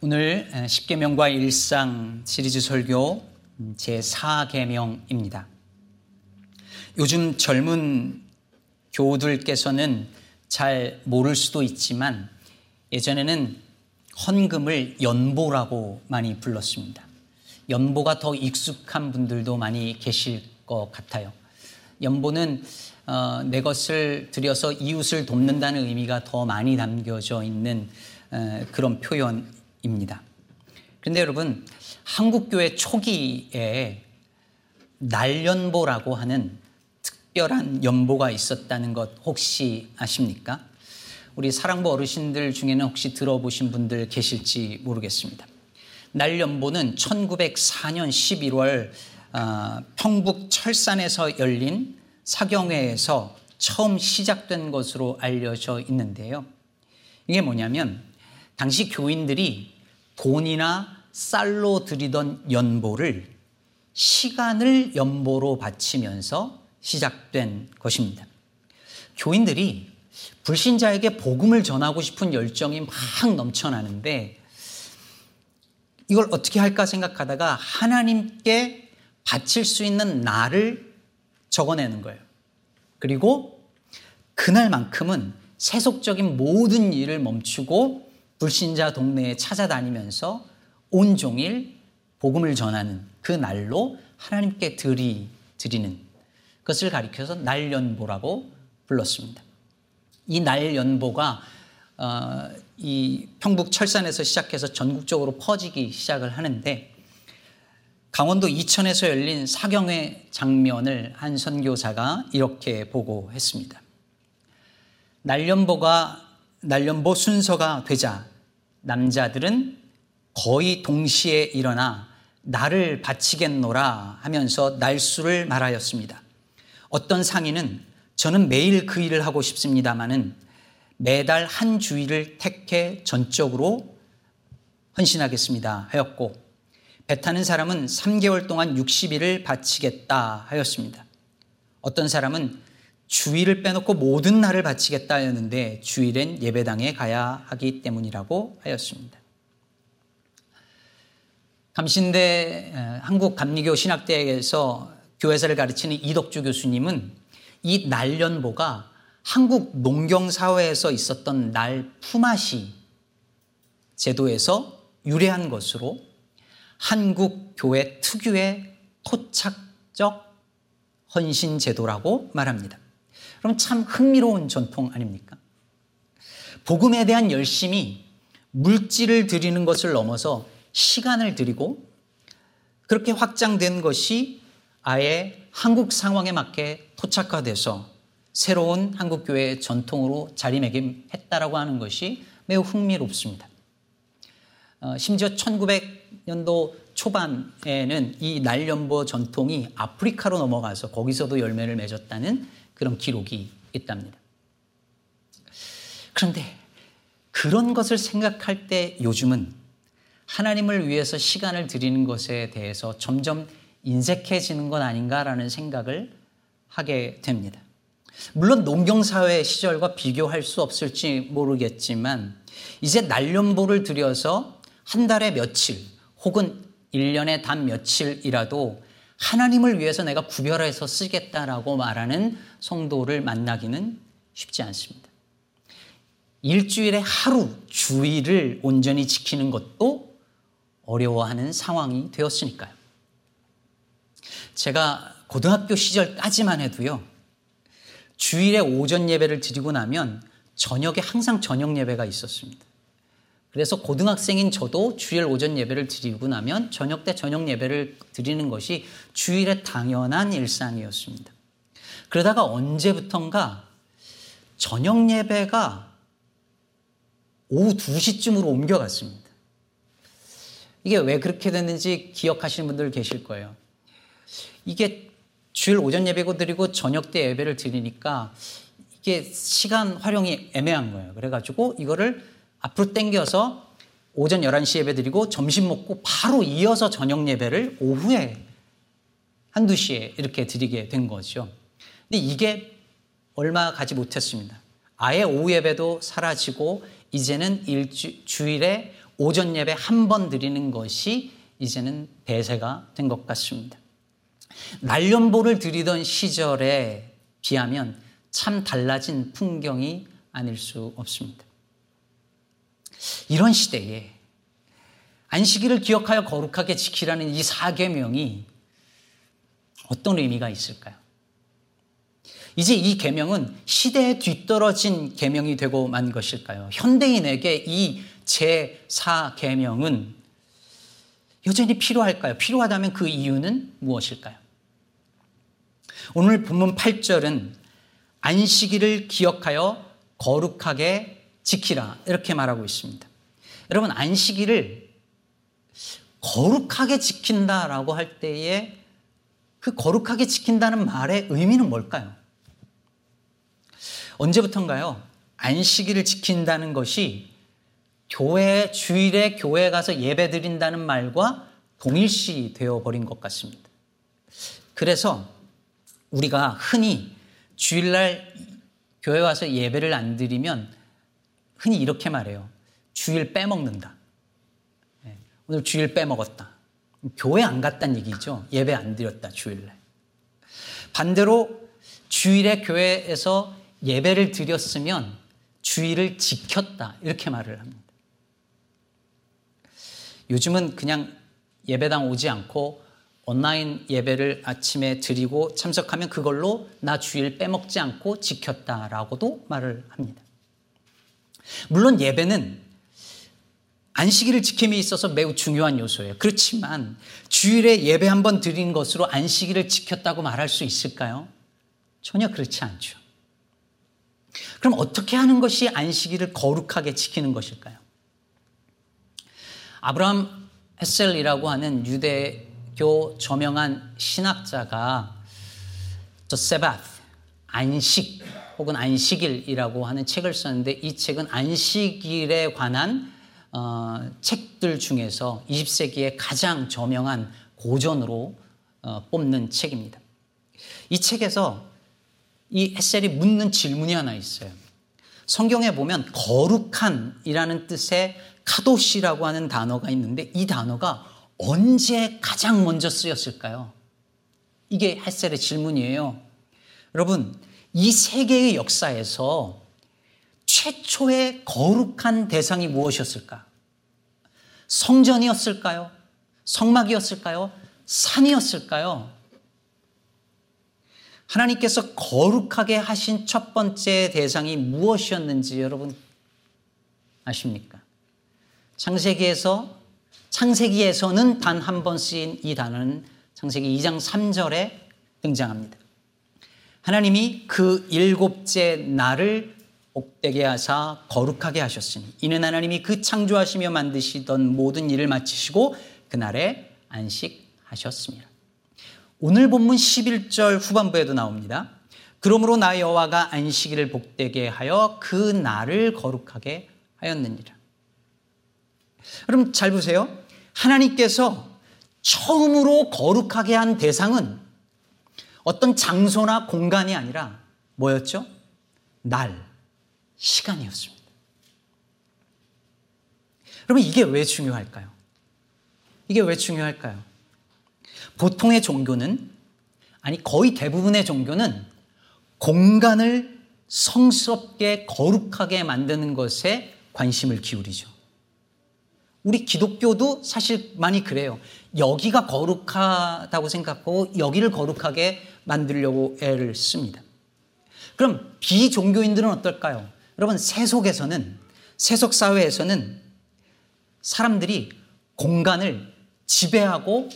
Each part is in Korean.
오늘 10계명과 일상 시리즈 설교 제4계명입니다. 요즘 젊은 교우들께서는 잘 모를 수도 있지만 예전에는 헌금을 연보라고 많이 불렀습니다. 연보가 더 익숙한 분들도 많이 계실 것 같아요. 연보는 어, 내 것을 들여서 이웃을 돕는다는 의미가 더 많이 담겨져 있는 어, 그런 표현 입니다. 그런데 여러분, 한국교회 초기에 날연보라고 하는 특별한 연보가 있었다는 것 혹시 아십니까? 우리 사랑부 어르신들 중에는 혹시 들어보신 분들 계실지 모르겠습니다. 날연보는 1904년 11월 어, 평북 철산에서 열린 사경회에서 처음 시작된 것으로 알려져 있는데요. 이게 뭐냐면 당시 교인들이 돈이나 쌀로 드리던 연보를 시간을 연보로 바치면서 시작된 것입니다. 교인들이 불신자에게 복음을 전하고 싶은 열정이 막 넘쳐나는데 이걸 어떻게 할까 생각하다가 하나님께 바칠 수 있는 날을 적어내는 거예요. 그리고 그날만큼은 세속적인 모든 일을 멈추고 불신자 동네에 찾아다니면서 온종일 복음을 전하는 그 날로 하나님께 드리, 드리는 것을 가리켜서 날연보라고 불렀습니다. 이 날연보가 어, 이 평북 철산에서 시작해서 전국적으로 퍼지기 시작을 하는데 강원도 이천에서 열린 사경회 장면을 한 선교사가 이렇게 보고 했습니다. 날연보가 날연보 순서가 되자 남자들은 거의 동시에 일어나 나를 바치겠노라 하면서 날수를 말하였습니다. 어떤 상인은 저는 매일 그 일을 하고 싶습니다마는 매달 한 주일을 택해 전적으로 헌신하겠습니다 하였고 배 타는 사람은 3개월 동안 60일을 바치겠다 하였습니다. 어떤 사람은 주일을 빼놓고 모든 날을 바치겠다 하였는데 주일엔 예배당에 가야 하기 때문이라고 하였습니다. 감신대 한국 감리교 신학대에서 교회사를 가르치는 이덕주 교수님은 이 날연보가 한국 농경 사회에서 있었던 날 품앗이 제도에서 유래한 것으로 한국 교회 특유의 토착적 헌신 제도라고 말합니다. 그럼 참 흥미로운 전통 아닙니까? 복음에 대한 열심이 물질을 드리는 것을 넘어서 시간을 드리고 그렇게 확장된 것이 아예 한국 상황에 맞게 토착화돼서 새로운 한국교회의 전통으로 자리매김했다라고 하는 것이 매우 흥미롭습니다. 어, 심지어 1900년도 초반에는 이 날연보 전통이 아프리카로 넘어가서 거기서도 열매를 맺었다는 그런 기록이 있답니다. 그런데 그런 것을 생각할 때 요즘은 하나님을 위해서 시간을 드리는 것에 대해서 점점 인색해지는 것 아닌가라는 생각을 하게 됩니다. 물론 농경사회 시절과 비교할 수 없을지 모르겠지만 이제 날연보를 들여서 한 달에 며칠 혹은 1년에 단 며칠이라도 하나님을 위해서 내가 구별해서 쓰겠다라고 말하는 성도를 만나기는 쉽지 않습니다. 일주일에 하루 주일을 온전히 지키는 것도 어려워하는 상황이 되었으니까요. 제가 고등학교 시절까지만 해도요, 주일에 오전 예배를 드리고 나면 저녁에 항상 저녁 예배가 있었습니다. 그래서 고등학생인 저도 주일 오전 예배를 드리고 나면 저녁 때 저녁 예배를 드리는 것이 주일의 당연한 일상이었습니다. 그러다가 언제부턴가 저녁 예배가 오후 2시쯤으로 옮겨갔습니다. 이게 왜 그렇게 됐는지 기억하시는 분들 계실 거예요. 이게 주일 오전 예배고 드리고 저녁 때 예배를 드리니까 이게 시간 활용이 애매한 거예요. 그래가지고 이거를 앞으로 땡겨서 오전 11시 예배 드리고 점심 먹고 바로 이어서 저녁 예배를 오후에 한두 시에 이렇게 드리게 된 거죠. 근데 이게 얼마 가지 못했습니다. 아예 오후 예배도 사라지고 이제는 일주, 주일에 오전 예배 한 번 드리는 것이 이제는 대세가 된 것 같습니다. 날연보를 드리던 시절에 비하면 참 달라진 풍경이 아닐 수 없습니다. 이런 시대에 안식일을 기억하여 거룩하게 지키라는 이 사계명이 어떤 의미가 있을까요? 이제 이 계명은 시대에 뒤떨어진 계명이 되고 만 것일까요? 현대인에게 이 제4 계명은 여전히 필요할까요? 필요하다면 그 이유는 무엇일까요? 오늘 본문 8절은 안식일을 기억하여 거룩하게 지키라 이렇게 말하고 있습니다. 여러분 안식일을 거룩하게 지킨다라고 할 때에 그 거룩하게 지킨다는 말의 의미는 뭘까요? 언제부턴가요? 안식일을 지킨다는 것이 교회 주일에 교회 가서 예배 드린다는 말과 동일시 되어 버린 것 같습니다. 그래서 우리가 흔히 주일날 교회 와서 예배를 안 드리면 흔히 이렇게 말해요. 주일 빼먹는다. 네, 오늘 주일 빼먹었다. 교회 안 갔다는 얘기죠. 예배 안 드렸다, 주일날. 반대로 주일에 교회에서 예배를 드렸으면 주일을 지켰다. 이렇게 말을 합니다. 요즘은 그냥 예배당 오지 않고 온라인 예배를 아침에 드리고 참석하면 그걸로 나 주일 빼먹지 않고 지켰다라고도 말을 합니다. 물론 예배는 안식일을 지킴에 있어서 매우 중요한 요소예요. 그렇지만 주일에 예배 한 번 드린 것으로 안식일을 지켰다고 말할 수 있을까요? 전혀 그렇지 않죠. 그럼 어떻게 하는 것이 안식일을 거룩하게 지키는 것일까요? 아브라함 헤셀이라고 하는 유대교 저명한 신학자가 The Sabbath, 안식 혹은 안식일이라고 하는 책을 썼는데 이 책은 안식일에 관한 어, 책들 중에서 20세기의 가장 저명한 고전으로 어, 뽑는 책입니다. 이 책에서 이 헤셀이 묻는 질문이 하나 있어요. 성경에 보면 거룩한이라는 뜻의 카도시라고 하는 단어가 있는데 이 단어가 언제 가장 먼저 쓰였을까요? 이게 헬셀의 질문이에요. 여러분, 이 세계의 역사에서 최초의 거룩한 대상이 무엇이었을까? 성전이었을까요? 성막이었을까요? 산이었을까요? 하나님께서 거룩하게 하신 첫 번째 대상이 무엇이었는지 여러분 아십니까? 창세기에서 창세기에서는 단 한 번 쓰인 이 단어는 창세기 2장 3절에 등장합니다. 하나님이 그 일곱째 날을 복되게 하사 거룩하게 하셨으니 이는 하나님이 그 창조하시며 만드시던 모든 일을 마치시고 그날에 안식하셨습니다. 오늘 본문 11절 후반부에도 나옵니다. 그러므로 나 여호와가 안식일을 복되게 하여 그 날을 거룩하게 하였느니라. 그럼 잘 보세요. 하나님께서 처음으로 거룩하게 한 대상은 어떤 장소나 공간이 아니라 뭐였죠? 날, 시간이었습니다. 그러면 이게 왜 중요할까요? 이게 왜 중요할까요? 보통의 종교는, 아니, 거의 대부분의 종교는 공간을 성스럽게 거룩하게 만드는 것에 관심을 기울이죠. 우리 기독교도 사실 많이 그래요. 여기가 거룩하다고 생각하고 여기를 거룩하게 만들려고 애를 씁니다. 그럼 비종교인들은 어떨까요? 여러분, 세속에서는, 세속 사회에서는 사람들이 공간을 지배하고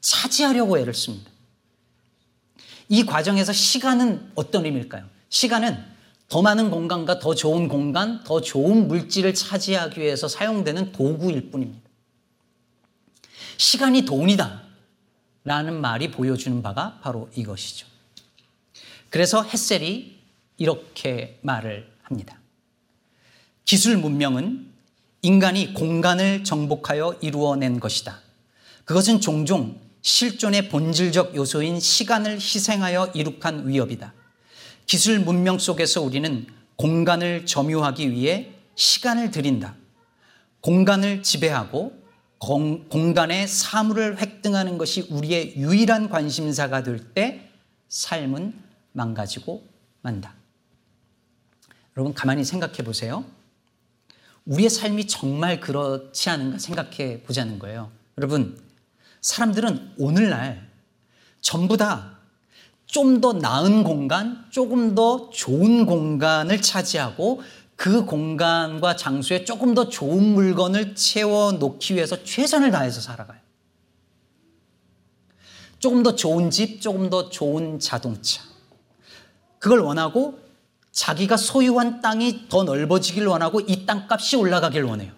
차지하려고 애를 씁니다. 이 과정에서 시간은 어떤 의미일까요? 시간은 더 많은 공간과 더 좋은 공간, 더 좋은 물질을 차지하기 위해서 사용되는 도구일 뿐입니다. 시간이 돈이다. 라는 말이 보여주는 바가 바로 이것이죠. 그래서 햇셀이 이렇게 말을 합니다. 기술 문명은 인간이 공간을 정복하여 이루어낸 것이다. 그것은 종종 실존의 본질적 요소인 시간을 희생하여 이룩한 위협이다. 기술 문명 속에서 우리는 공간을 점유하기 위해 시간을 들인다. 공간을 지배하고 공, 공간의 사물을 획등하는 것이 우리의 유일한 관심사가 될 때 삶은 망가지고 만다. 여러분 가만히 생각해 보세요. 우리의 삶이 정말 그렇지 않은가 생각해 보자는 거예요. 여러분, 사람들은 오늘날 전부 다 좀 더 나은 공간, 조금 더 좋은 공간을 차지하고 그 공간과 장소에 조금 더 좋은 물건을 채워 놓기 위해서 최선을 다해서 살아가요. 조금 더 좋은 집, 조금 더 좋은 자동차. 그걸 원하고 자기가 소유한 땅이 더 넓어지길 원하고 이 땅값이 올라가길 원해요.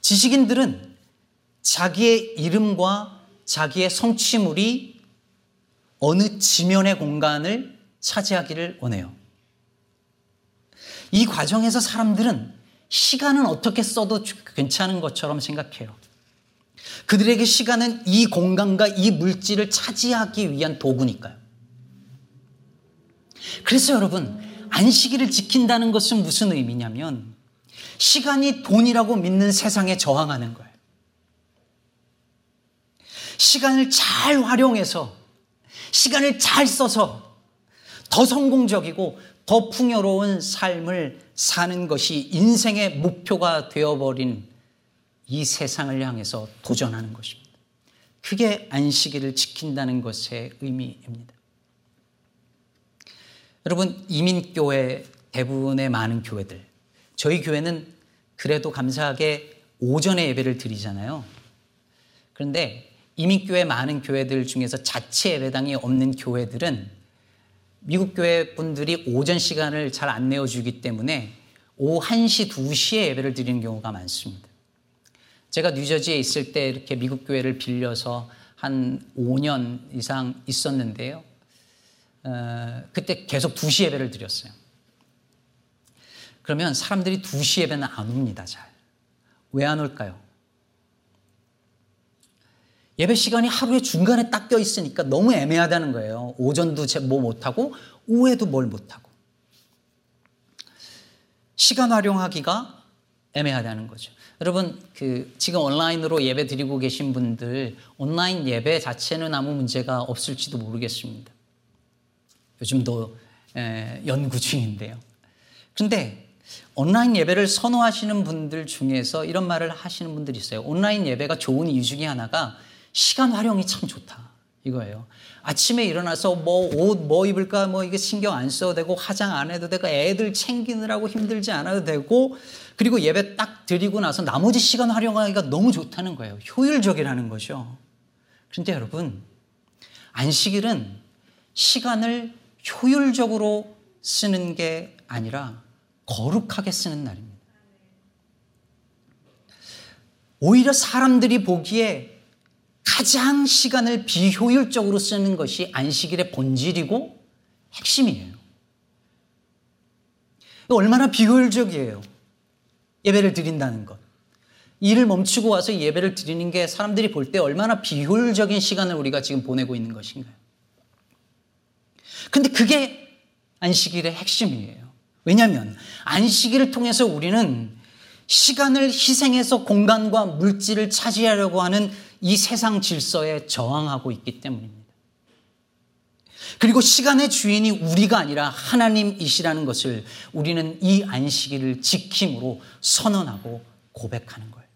지식인들은 자기의 이름과 자기의 성취물이 어느 지면의 공간을 차지하기를 원해요. 이 과정에서 사람들은 시간은 어떻게 써도 괜찮은 것처럼 생각해요. 그들에게 시간은 이 공간과 이 물질을 차지하기 위한 도구니까요. 그래서 여러분, 안식일을 지킨다는 것은 무슨 의미냐면 시간이 돈이라고 믿는 세상에 저항하는 거예요. 시간을 잘 활용해서 시간을 잘 써서 더 성공적이고 더 풍요로운 삶을 사는 것이 인생의 목표가 되어버린 이 세상을 향해서 도전하는 것입니다. 그게 안식일을 지킨다는 것의 의미입니다. 여러분, 이민교회 대부분의 많은 교회들, 저희 교회는 그래도 감사하게 오전에 예배를 드리잖아요. 그런데 이민교회 많은 교회들 중에서 자체 예배당이 없는 교회들은 미국 교회 분들이 오전 시간을 잘 안 내어주기 때문에 오후 1시, 2시에 예배를 드리는 경우가 많습니다. 제가 뉴저지에 있을 때 이렇게 미국 교회를 빌려서 한 5년 이상 있었는데요. 어, 그때 계속 2시 예배를 드렸어요. 그러면 사람들이 2시 예배는 안 옵니다, 잘. 왜 안 올까요? 예배 시간이 하루에 중간에 딱 껴 있으니까 너무 애매하다는 거예요. 오전도 뭐 못하고, 오후에도 뭘 못하고. 시간 활용하기가 애매하다는 거죠. 여러분, 그, 지금 온라인으로 예배 드리고 계신 분들, 온라인 예배 자체는 아무 문제가 없을지도 모르겠습니다. 요즘도 연구 중인데요. 그런데 온라인 예배를 선호하시는 분들 중에서 이런 말을 하시는 분들이 있어요. 온라인 예배가 좋은 이유 중에 하나가 시간 활용이 참 좋다. 이거예요. 아침에 일어나서 뭐옷뭐 입을까 뭐 이게 신경 안 써도 되고 화장 안 해도 되고 애들 챙기느라고 힘들지 않아도 되고 그리고 예배 딱 드리고 나서 나머지 시간 활용하기가 너무 좋다는 거예요. 효율적이라는 거죠. 그런데 여러분 안식일은 시간을 효율적으로 쓰는 게 아니라 거룩하게 쓰는 날입니다. 오히려 사람들이 보기에 가장 시간을 비효율적으로 쓰는 것이 안식일의 본질이고 핵심이에요. 얼마나 비효율적이에요. 예배를 드린다는 것. 일을 멈추고 와서 예배를 드리는 게 사람들이 볼 때 얼마나 비효율적인 시간을 우리가 지금 보내고 있는 것인가요? 근데 그게 안식일의 핵심이에요. 왜냐하면 안식일을 통해서 우리는 시간을 희생해서 공간과 물질을 차지하려고 하는 이 세상 질서에 저항하고 있기 때문입니다. 그리고 시간의 주인이 우리가 아니라 하나님이시라는 것을 우리는 이 안식일을 지킴으로 선언하고 고백하는 거예요.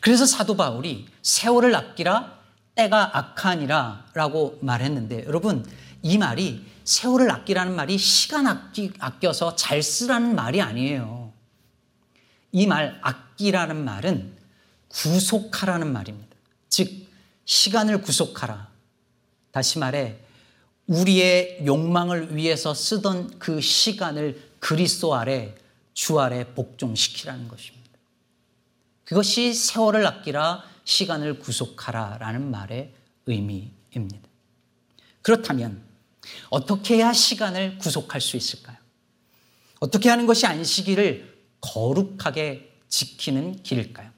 그래서 사도 바울이 세월을 아끼라 때가 악하니라 라고 말했는데 여러분 이 말이 세월을 아끼라는 말이 시간 아끼, 아껴서 잘 쓰라는 말이 아니에요. 이 말 아끼 라는 말은 구속하라는 말입니다. 즉 시간을 구속하라. 다시 말해 우리의 욕망을 위해서 쓰던 그 시간을 그리스도 아래 주 아래 복종시키라는 것입니다. 그것이 세월을 아끼라 시간을 구속하라 라는 말의 의미입니다. 그렇다면 어떻게 해야 시간을 구속할 수 있을까요? 어떻게 하는 것이 안식일을 거룩하게 지키는 길일까요?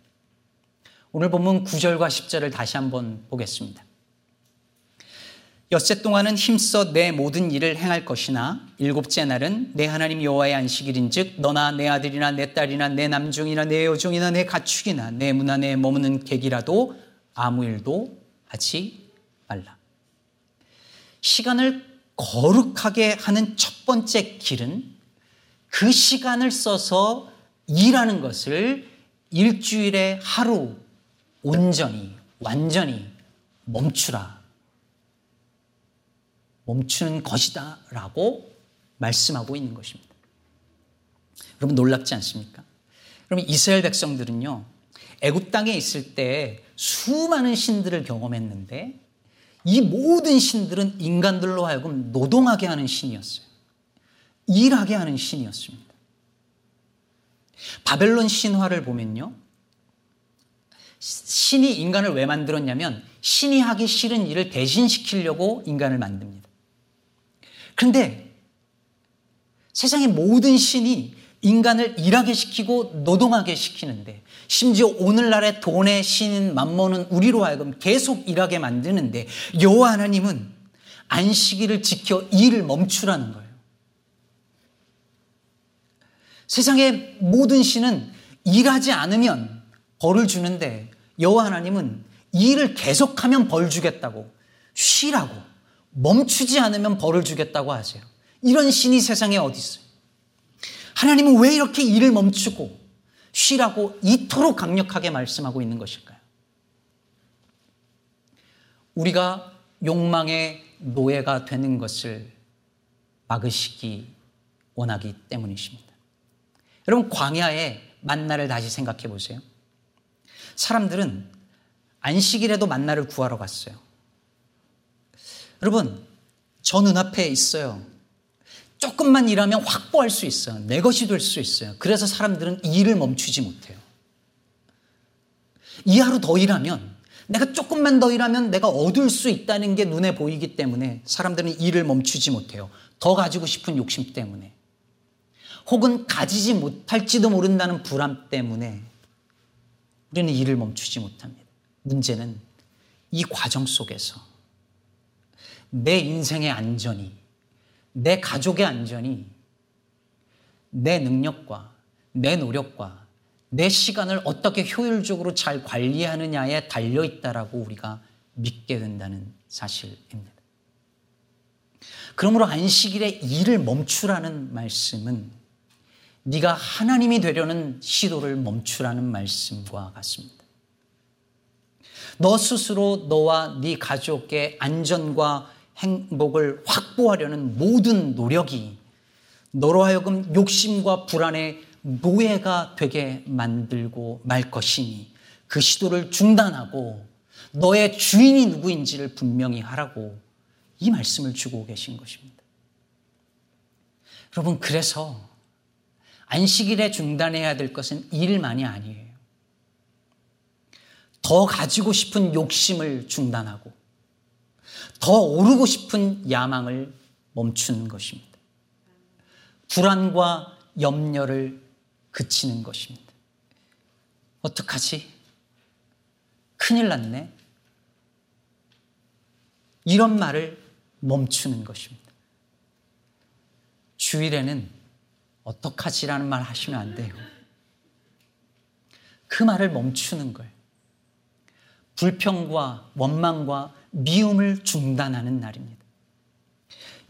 오늘 본문 9절과 10절을 다시 한번 보겠습니다. 엿새 동안은 힘써 내 모든 일을 행할 것이나 일곱째 날은 내 하나님 여호와의 안식일인즉 너나 내 아들이나 내 딸이나 내 남종이나 내 여종이나 내 가축이나 내 문화 내 머무는 객이라도 아무 일도 하지 말라. 시간을 거룩하게 하는 첫 번째 길은 그 시간을 써서 일하는 것을 일주일에 하루 온전히 완전히 멈추라 멈추는 것이다 라고 말씀하고 있는 것입니다. 여러분 놀랍지 않습니까? 그러면 이스라엘 백성들은요, 애굽 땅에 있을 때 수많은 신들을 경험했는데 이 모든 신들은 인간들로 하여금 노동하게 하는 신이었어요. 일하게 하는 신이었습니다. 바벨론 신화를 보면요. 신이 인간을 왜 만들었냐면 신이 하기 싫은 일을 대신시키려고 인간을 만듭니다. 그런데 세상의 모든 신이 인간을 일하게 시키고 노동하게 시키는데 심지어 오늘날의 돈의 신인 만모는 우리로 하여금 계속 일하게 만드는데 여호와 하나님은 안식일을 지켜 일을 멈추라는 거예요. 세상의 모든 신은 일하지 않으면 벌을 주는데 여호와 하나님은 일을 계속하면 벌 주겠다고 쉬라고 멈추지 않으면 벌을 주겠다고 하세요. 이런 신이 세상에 어디 있어요? 하나님은 왜 이렇게 일을 멈추고 쉬라고 이토록 강력하게 말씀하고 있는 것일까요? 우리가 욕망의 노예가 되는 것을 막으시기 원하기 때문이십니다. 여러분, 광야의 만나를 다시 생각해 보세요. 사람들은 안식일에도 만나를 구하러 갔어요. 여러분, 저 눈앞에 있어요. 조금만 일하면 확보할 수 있어요. 내 것이 될 수 있어요. 그래서 사람들은 일을 멈추지 못해요. 이 하루 더 일하면 내가 조금만 더 일하면 내가 얻을 수 있다는 게 눈에 보이기 때문에 사람들은 일을 멈추지 못해요. 더 가지고 싶은 욕심 때문에. 혹은 가지지 못할지도 모른다는 불안 때문에 우리는 일을 멈추지 못합니다. 문제는 이 과정 속에서 내 인생의 안전이, 내 가족의 안전이 내 능력과 내 노력과 내 시간을 어떻게 효율적으로 잘 관리하느냐에 달려 있다라고 우리가 믿게 된다는 사실입니다. 그러므로 안식일에 일을 멈추라는 말씀은 네가 하나님이 되려는 시도를 멈추라는 말씀과 같습니다. 너 스스로 너와 네 가족의 안전과 행복을 확보하려는 모든 노력이 너로 하여금 욕심과 불안의 노예가 되게 만들고 말 것이니 그 시도를 중단하고 너의 주인이 누구인지를 분명히 하라고 이 말씀을 주고 계신 것입니다. 여러분, 그래서 안식일에 중단해야 될 것은 일만이 아니에요. 더 가지고 싶은 욕심을 중단하고 더 오르고 싶은 야망을 멈추는 것입니다. 불안과 염려를 그치는 것입니다. 어떡하지? 큰일 났네. 이런 말을 멈추는 것입니다. 주일에는 어떡하지라는 말 하시면 안 돼요. 그 말을 멈추는 거예요. 불평과 원망과 미움을 중단하는 날입니다.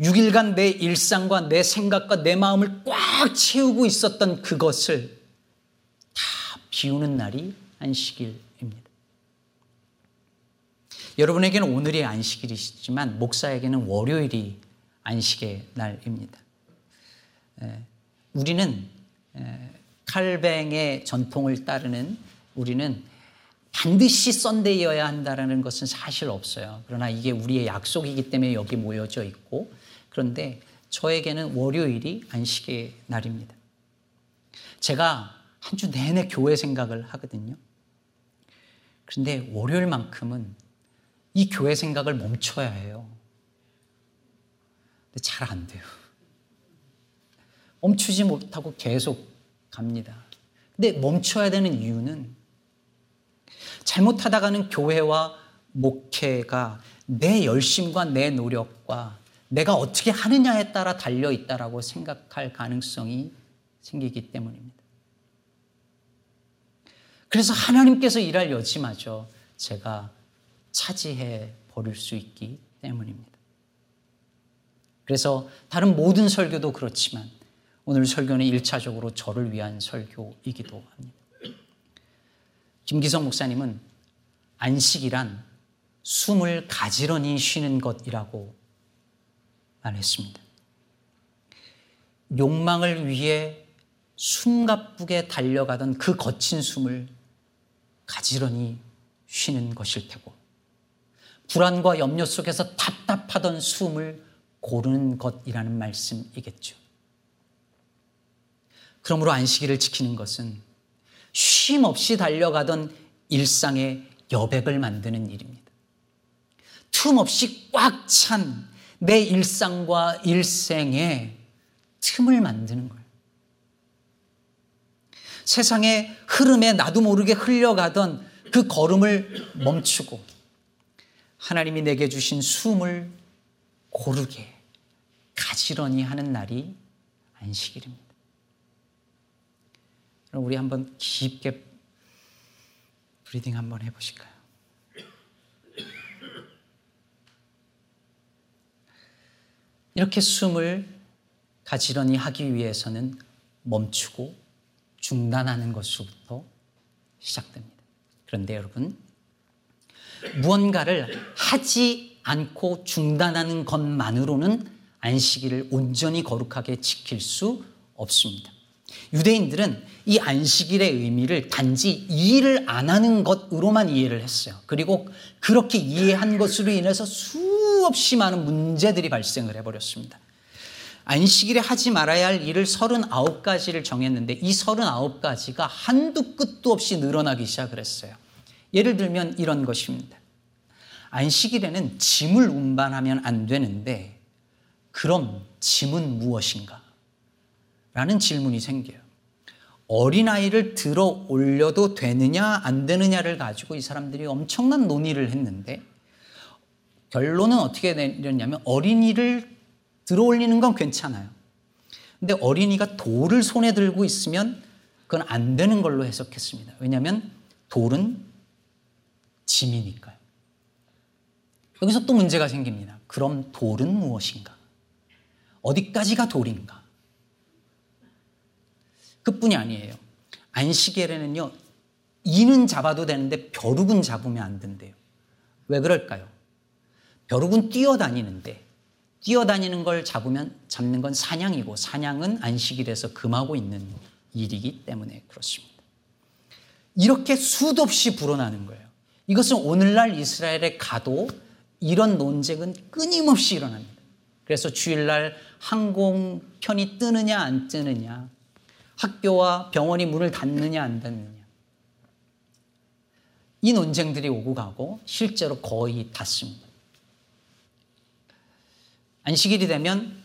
6일간 내 일상과 내 생각과 내 마음을 꽉 채우고 있었던 그것을 다 비우는 날이 안식일입니다. 여러분에게는 오늘이 안식일이시지만 목사에게는 월요일이 안식의 날입니다. 우리는 칼뱅의 전통을 따르는 우리는 반드시 썬데이여야 한다라는 것은 사실 없어요. 그러나 이게 우리의 약속이기 때문에 여기 모여져 있고 그런데 저에게는 월요일이 안식의 날입니다. 제가 한 주 내내 교회 생각을 하거든요. 그런데 월요일만큼은 이 교회 생각을 멈춰야 해요. 근데 잘 안 돼요. 멈추지 못하고 계속 갑니다. 근데 멈춰야 되는 이유는 잘못하다가는 교회와 목회가 내 열심과 내 노력과 내가 어떻게 하느냐에 따라 달려 있다라고 생각할 가능성이 생기기 때문입니다. 그래서 하나님께서 일할 여지마저 제가 차지해 버릴 수 있기 때문입니다. 그래서 다른 모든 설교도 그렇지만 오늘 설교는 1차적으로 저를 위한 설교이기도 합니다. 김기성 목사님은 안식이란 숨을 가지런히 쉬는 것이라고 말했습니다. 욕망을 위해 숨가쁘게 달려가던 그 거친 숨을 가지런히 쉬는 것일 테고, 불안과 염려 속에서 답답하던 숨을 고르는 것이라는 말씀이겠죠. 그러므로 안식일을 지키는 것은 쉼 없이 달려가던 일상의 여백을 만드는 일입니다. 틈 없이 꽉 찬 내 일상과 일생에 틈을 만드는 거예요. 세상의 흐름에 나도 모르게 흘려가던 그 걸음을 멈추고 하나님이 내게 주신 숨을 고르게 가지런히 하는 날이 안식일입니다. 그럼 우리 한번 깊게 브리딩 한번 해보실까요? 이렇게 숨을 가지런히 하기 위해서는 멈추고 중단하는 것부터 시작됩니다. 그런데 여러분, 무언가를 하지 않고 중단하는 것만으로는 안식일을 온전히 거룩하게 지킬 수 없습니다. 유대인들은 이 안식일의 의미를 단지 일을 안 하는 것으로만 이해를 했어요. 그리고 그렇게 이해한 것으로 인해서 수없이 많은 문제들이 발생을 해버렸습니다. 안식일에 하지 말아야 할 일을 39가지를 정했는데 이 39가지가 한두 끝도 없이 늘어나기 시작을 했어요. 예를 들면 이런 것입니다. 안식일에는 짐을 운반하면 안 되는데 그럼 짐은 무엇인가? 라는 질문이 생겨요. 어린아이를 들어 올려도 되느냐 안 되느냐를 가지고 이 사람들이 엄청난 논의를 했는데 결론은 어떻게 내렸냐면 어린이를 들어 올리는 건 괜찮아요. 근데 어린이가 돌을 손에 들고 있으면 그건 안 되는 걸로 해석했습니다. 왜냐하면 돌은 짐이니까요. 여기서 또 문제가 생깁니다. 그럼 돌은 무엇인가? 어디까지가 돌인가? 그뿐이 아니에요. 안식일에는요, 이는 잡아도 되는데 벼룩은 잡으면 안 된대요. 왜 그럴까요? 벼룩은 뛰어다니는데 뛰어다니는 걸 잡으면 잡는 건 사냥이고 사냥은 안식일에서 금하고 있는 일이기 때문에 그렇습니다. 이렇게 수도 없이 불어나는 거예요. 이것은 오늘날 이스라엘에 가도 이런 논쟁은 끊임없이 일어납니다. 그래서 주일날 항공편이 뜨느냐 안 뜨느냐 학교와 병원이 문을 닫느냐 안 닫느냐. 이 논쟁들이 오고 가고 실제로 거의 닿습니다. 안식일이 되면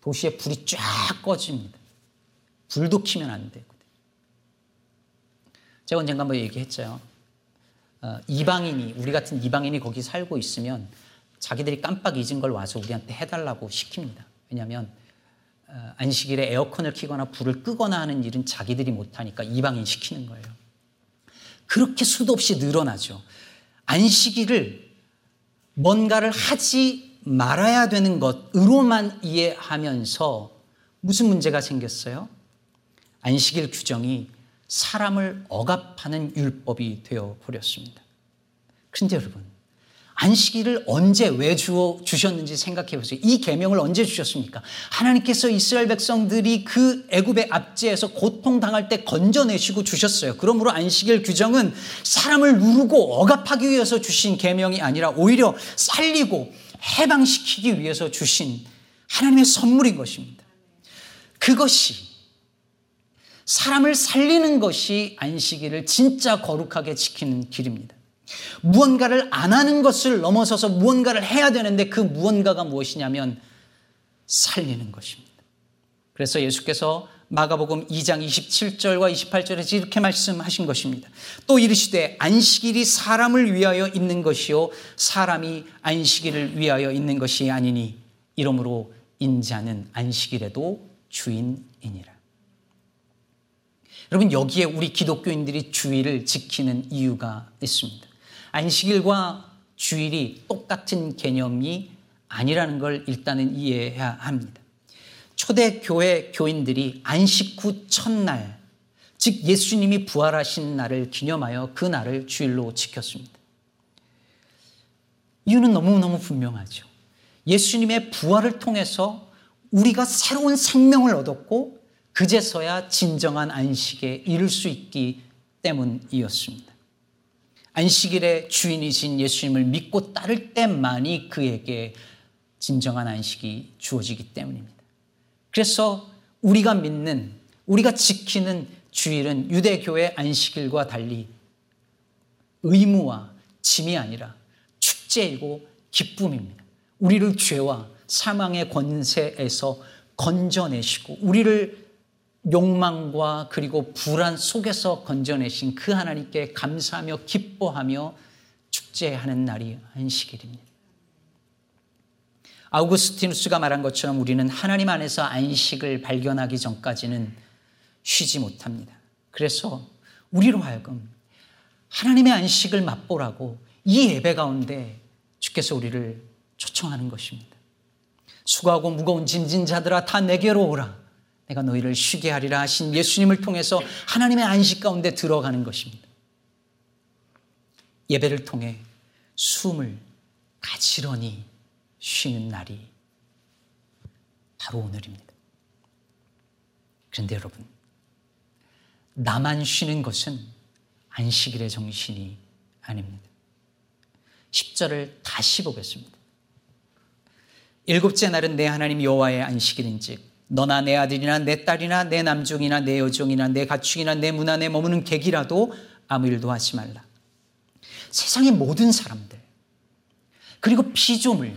도시에 불이 쫙 꺼집니다. 불도 켜면 안 되거든요. 제가 언젠가 한번 얘기했죠. 어, 이방인이, 우리 같은 이방인이 거기 살고 있으면 자기들이 깜빡 잊은 걸 와서 우리한테 해달라고 시킵니다. 왜냐하면 어, 안식일에 에어컨을 키거나 불을 끄거나 하는 일은 자기들이 못하니까 이방인 시키는 거예요. 그렇게 수도 없이 늘어나죠. 안식일을 뭔가를 하지 말아야 되는 것으로만 이해하면서 무슨 문제가 생겼어요? 안식일 규정이 사람을 억압하는 율법이 되어 버렸습니다. 그런데 여러분, 안식일을 언제 왜 주어 주셨는지 생각해 보세요. 이 계명을 언제 주셨습니까? 하나님께서 이스라엘 백성들이 그 애굽의 압제에서 고통 당할 때 건져내시고 주셨어요. 그러므로 안식일 규정은 사람을 누르고 억압하기 위해서 주신 계명이 아니라 오히려 살리고 해방시키기 위해서 주신 하나님의 선물인 것입니다. 그것이 사람을 살리는 것이 안식일을 진짜 거룩하게 지키는 길입니다. 무언가를 안 하는 것을 넘어서서 무언가를 해야 되는데 그 무언가가 무엇이냐면 살리는 것입니다. 그래서 예수께서 마가복음 2장 27절과 28절에서 이렇게 말씀하신 것입니다. 또 이르시되 안식일이 사람을 위하여 있는 것이요 사람이 안식일을 위하여 있는 것이 아니니 이러므로 인자는 안식일에도 주인이니라. 여러분 여기에 우리 기독교인들이 주일을 지키는 이유가 있습니다. 안식일과 주일이 똑같은 개념이 아니라는 걸 일단은 이해해야 합니다. 초대 교회 교인들이 안식 후 첫날, 즉 예수님이 부활하신 날을 기념하여 그 날을 주일로 지켰습니다. 이유는 너무너무 분명하죠. 예수님의 부활을 통해서 우리가 새로운 생명을 얻었고 그제서야 진정한 안식에 이를 수 있기 때문이었습니다. 안식일의 주인이신 예수님을 믿고 따를 때만이 그에게 진정한 안식이 주어지기 때문입니다. 그래서 우리가 믿는, 우리가 지키는 주일은 유대교의 안식일과 달리 의무와 짐이 아니라 축제이고 기쁨입니다. 우리를 죄와 사망의 권세에서 건져내시고 우리를 욕망과 그리고 불안 속에서 건져내신 그 하나님께 감사하며 기뻐하며 축제하는 날이 안식일입니다. 아우구스티누스가 말한 것처럼 우리는 하나님 안에서 안식을 발견하기 전까지는 쉬지 못합니다. 그래서 우리로 하여금 하나님의 안식을 맛보라고 이 예배 가운데 주께서 우리를 초청하는 것입니다. 수고하고 무거운 짐진 자들아 다 내게로 오라. 내가 너희를 쉬게 하리라 하신 예수님을 통해서 하나님의 안식 가운데 들어가는 것입니다. 예배를 통해 숨을 가지런히 쉬는 날이 바로 오늘입니다. 그런데 여러분, 나만 쉬는 것은 안식일의 정신이 아닙니다. 10절을 다시 보겠습니다. 일곱째 날은 내 하나님 여호와의 안식일인즉 너나 내 아들이나 내 딸이나 내 남종이나 내 여종이나 내 가축이나 내 문 안에 머무는 객이라도 아무 일도 하지 말라. 세상의 모든 사람들 그리고 피조물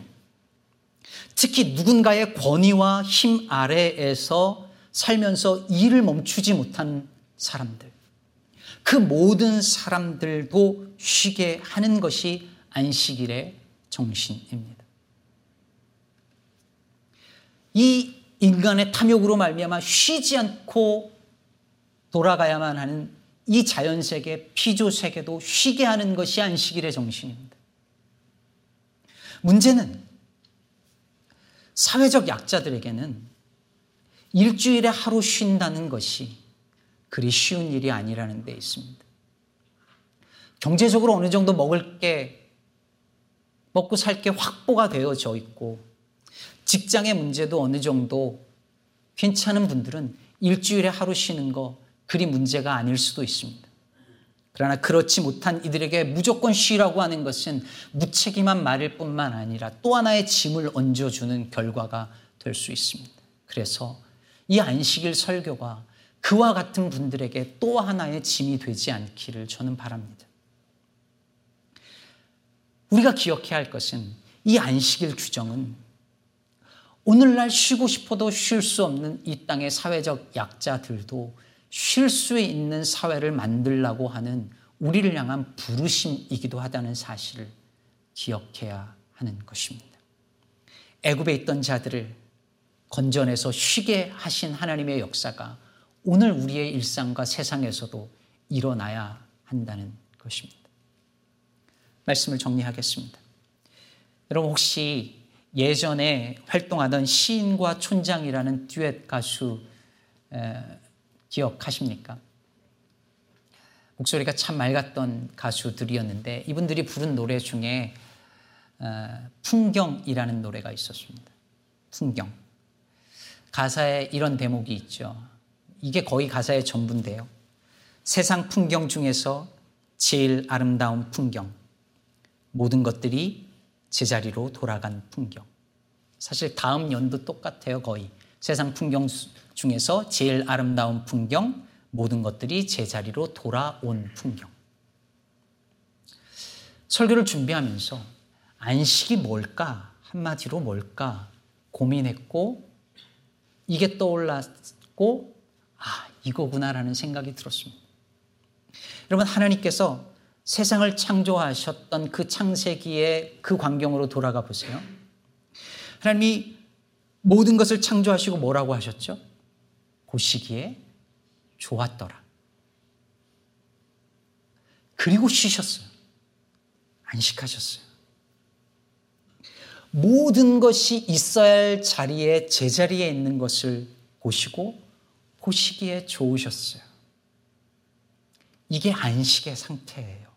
특히 누군가의 권위와 힘 아래에서 살면서 일을 멈추지 못한 사람들 그 모든 사람들도 쉬게 하는 것이 안식일의 정신입니다. 이 인간의 탐욕으로 말미암아 쉬지 않고 돌아가야만 하는 이 자연 세계, 피조 세계도 쉬게 하는 것이 안식일의 정신입니다. 문제는 사회적 약자들에게는 일주일에 하루 쉰다는 것이 그리 쉬운 일이 아니라는 데 있습니다. 경제적으로 어느 정도 먹을 게 먹고 살 게 확보가 되어져 있고 직장의 문제도 어느 정도 괜찮은 분들은 일주일에 하루 쉬는 거 그리 문제가 아닐 수도 있습니다. 그러나 그렇지 못한 이들에게 무조건 쉬라고 하는 것은 무책임한 말일 뿐만 아니라 또 하나의 짐을 얹어주는 결과가 될 수 있습니다. 그래서 이 안식일 설교가 그와 같은 분들에게 또 하나의 짐이 되지 않기를 저는 바랍니다. 우리가 기억해야 할 것은 이 안식일 규정은 오늘날 쉬고 싶어도 쉴 수 없는 이 땅의 사회적 약자들도 쉴 수 있는 사회를 만들라고 하는 우리를 향한 부르심이기도 하다는 사실을 기억해야 하는 것입니다. 애굽에 있던 자들을 건져내서 쉬게 하신 하나님의 역사가 오늘 우리의 일상과 세상에서도 일어나야 한다는 것입니다. 말씀을 정리하겠습니다. 여러분 혹시 예전에 활동하던 시인과 촌장이라는 듀엣 가수 에, 기억하십니까? 목소리가 참 맑았던 가수들이었는데 이분들이 부른 노래 중에 어, 풍경이라는 노래가 있었습니다. 풍경. 가사에 이런 대목이 있죠. 이게 거의 가사의 전부인데요. 세상 풍경 중에서 제일 아름다운 풍경. 모든 것들이 제자리로 돌아간 풍경. 사실 다음 연도 똑같아요, 거의. 세상 풍경 중에서 제일 아름다운 풍경, 모든 것들이 제자리로 돌아온 풍경. 설교를 준비하면서 안식이 뭘까? 한마디로 뭘까? 고민했고, 이게 떠올랐고, 아, 이거구나라는 생각이 들었습니다. 여러분, 하나님께서 세상을 창조하셨던 그 창세기의 그 광경으로 돌아가 보세요. 하나님이 모든 것을 창조하시고 뭐라고 하셨죠? 보시기에 좋았더라. 그리고 쉬셨어요. 안식하셨어요. 모든 것이 있어야 할 자리에 제자리에 있는 것을 보시고 보시기에 좋으셨어요. 이게 안식의 상태예요.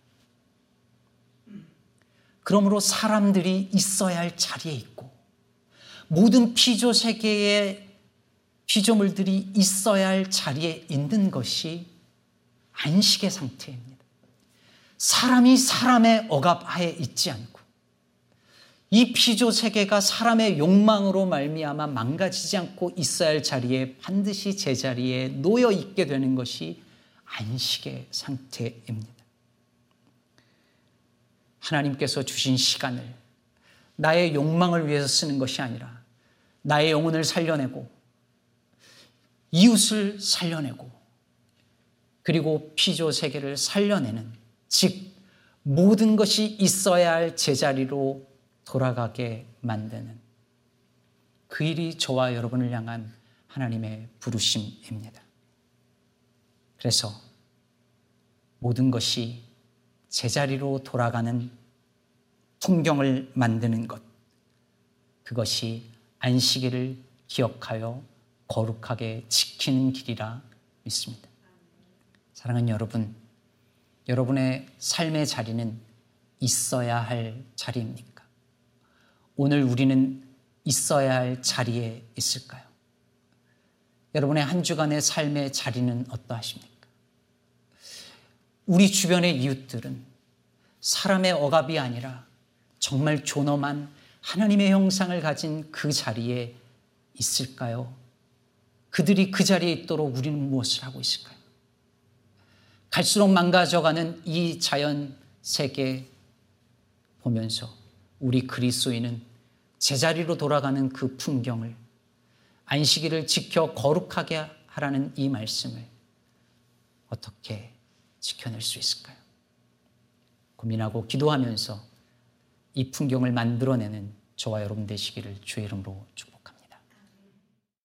그러므로 사람들이 있어야 할 자리에 있고 모든 피조 세계의 피조물들이 있어야 할 자리에 있는 것이 안식의 상태입니다. 사람이 사람의 억압하에 있지 않고 이 피조 세계가 사람의 욕망으로 말미암아 망가지지 않고 있어야 할 자리에 반드시 제자리에 놓여 있게 되는 것이 안식의 상태입니다. 하나님께서 주신 시간을 나의 욕망을 위해서 쓰는 것이 아니라 나의 영혼을 살려내고 이웃을 살려내고 그리고 피조 세계를 살려내는 즉 모든 것이 있어야 할 제자리로 돌아가게 만드는 그 일이 저와 여러분을 향한 하나님의 부르심입니다. 그래서 모든 것이 제자리로 돌아가는 풍경을 만드는 것, 그것이 안식일을 기억하여 거룩하게 지키는 길이라 믿습니다. 사랑하는 여러분, 여러분의 삶의 자리는 있어야 할 자리입니까? 오늘 우리는 있어야 할 자리에 있을까요? 여러분의 한 주간의 삶의 자리는 어떠하십니까? 우리 주변의 이웃들은 사람의 억압이 아니라 정말 존엄한 하나님의 형상을 가진 그 자리에 있을까요? 그들이 그 자리에 있도록 우리는 무엇을 하고 있을까요? 갈수록 망가져가는 이 자연 세계 보면서 우리 그리스도인은 제자리로 돌아가는 그 풍경을 안식일을 지켜 거룩하게 하라는 이 말씀을 어떻게 지켜낼 수 있을까요? 고민하고 기도하면서 이 풍경을 만들어내는 저와 여러분 되시기를 주의 이름으로 축복합니다.